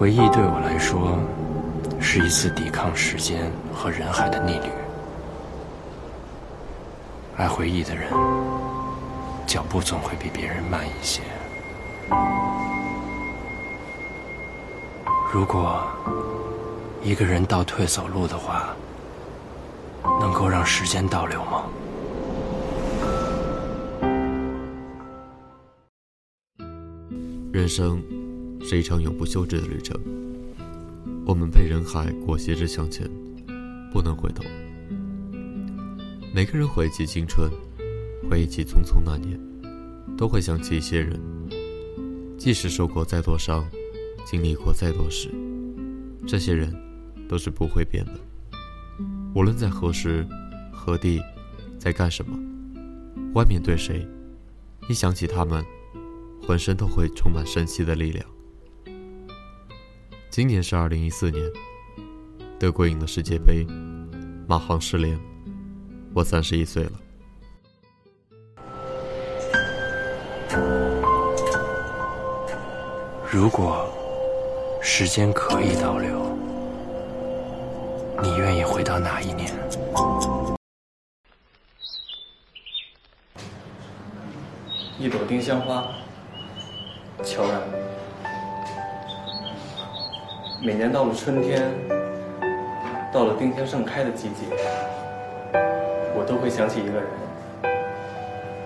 回忆对我来说，是一次抵抗时间和人海的逆旅。爱回忆的人，脚步总会比别人慢一些。如果一个人倒退走路的话，能够让时间倒流吗？人生是一场永不休止的旅程，我们被人海裹挟着向前，不能回头。每个人回忆起青春，回忆起匆匆那年，都会想起一些人。即使受过再多伤，经历过再多事，这些人都是不会变的。无论在何时、何地，在干什么，外面对谁，一想起他们。浑身都会充满神奇的力量。今年是二零一四年，德国赢了世界杯，马航失联，我三十一岁了。如果时间可以倒流，你愿意回到哪一年？一朵丁香花。悄然，每年到了春天，到了丁香盛开的季节，我都会想起一个人。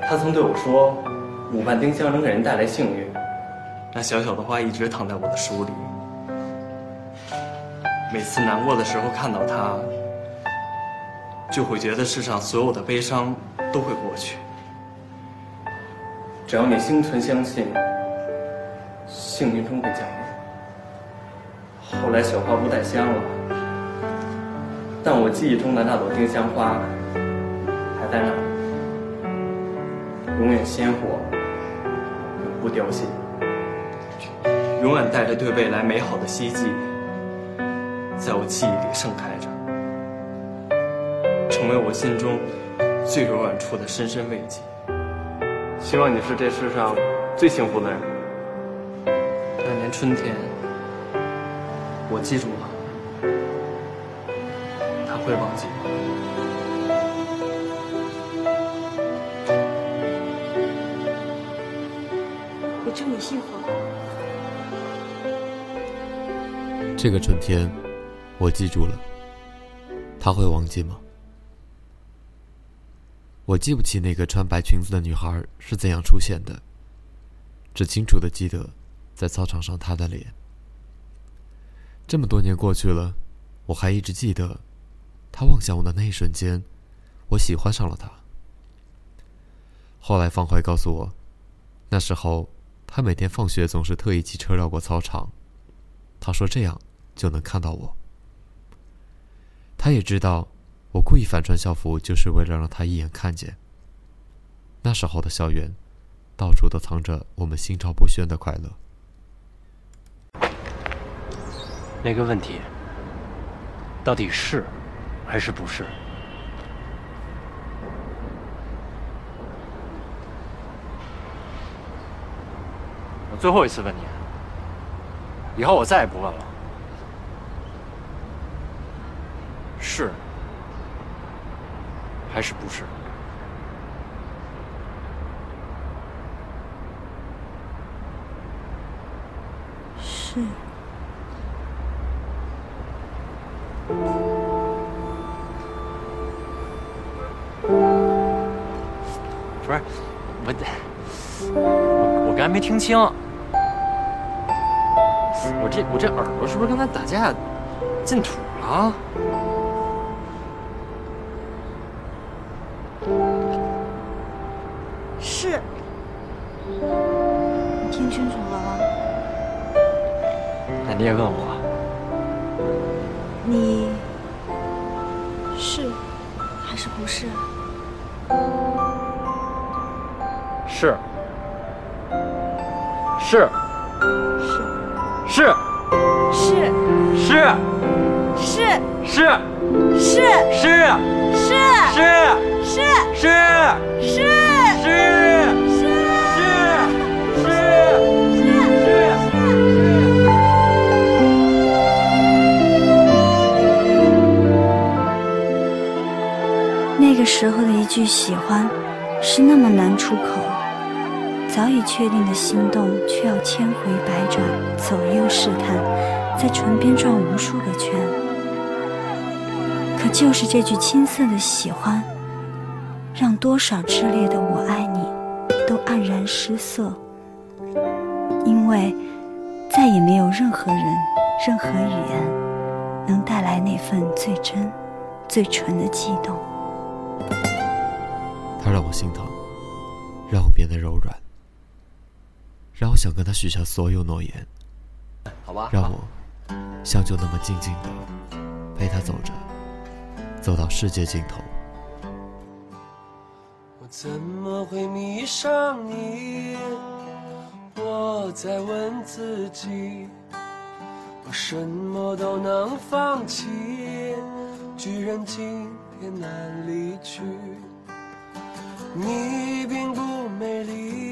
他曾对我说：“五瓣丁香能给人带来幸运。”那小小的花一直躺在我的书里。每次难过的时候看到它，就会觉得世上所有的悲伤都会过去。只要你心存相信。幸运终会降临。后来小花不带香了，但我记忆中的那朵丁香花还在那里，永远鲜活，永不凋谢，永远带着对未来美好的希冀，在我记忆里盛开着，成为我心中最柔软处的深深慰藉。希望你是这世上最幸福的人。那年春天，我记住了，他会忘记吗？我祝你幸福。这个春天，我记住了，他会忘记吗？我记不起那个穿白裙子的女孩是怎样出现的，只清楚的记得。在操场上，她的脸。这么多年过去了，我还一直记得，他望向我的那一瞬间，我喜欢上了他。后来方怀告诉我，那时候他每天放学总是特意骑车绕过操场，他说这样就能看到我。他也知道，我故意反穿校服就是为了让他一眼看见。那时候的校园，到处都藏着我们心照不宣的快乐。那个问题，到底是还是不是？我最后一次问你，以后我再也不问了。是还是不是？是。不是，我我我刚才没听清，我这我这耳朵是不是刚才打架进土了？是，你听清楚了吗？那你也问我。你是还是不是？是，是，是，是，是，是，是，是，是，是，是，是，是，是，是。那个时候的一句喜欢，是。那么难出口。早已确定的心动，却要千回百转，左右试探，在唇边转无数个圈。可就是这句青涩的喜欢，让多少炽烈的我爱你，都黯然失色。因为再也没有任何人、任何语言，能带来那份最真、最纯的悸动。他让我心疼，让我变得柔软。让我想跟他许下所有诺言，好吧，让我像就那么静静的陪他走着，走到世界尽头。我怎么会迷上你？我在问自己，我什么都能放弃，居然今天难离去。你并不美丽。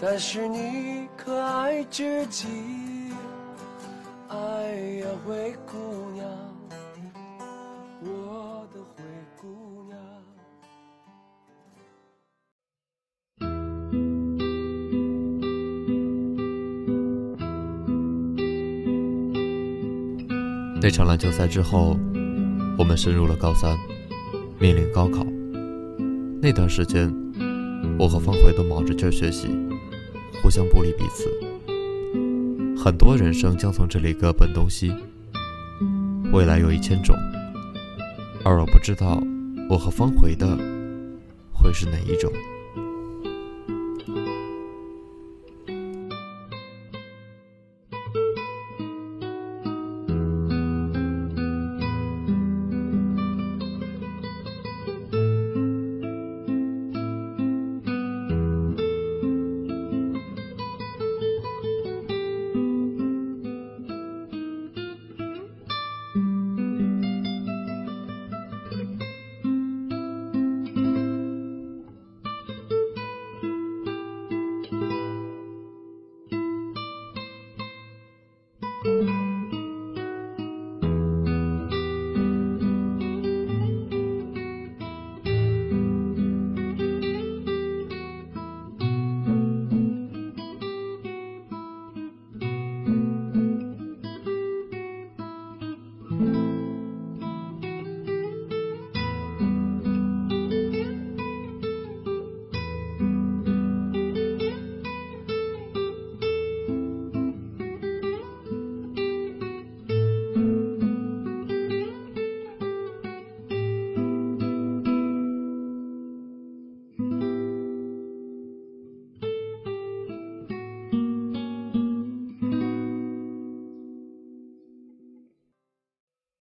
但是你可爱至极，哎呀，灰姑娘，我的灰姑娘。那场篮球赛之后，我们升入了高三，面临高考。那段时间，我和方茴都卯着劲学习。互相不离彼此，很多人生将从这里各奔东西。未来有一千种，而我不知道我和方回的会是哪一种。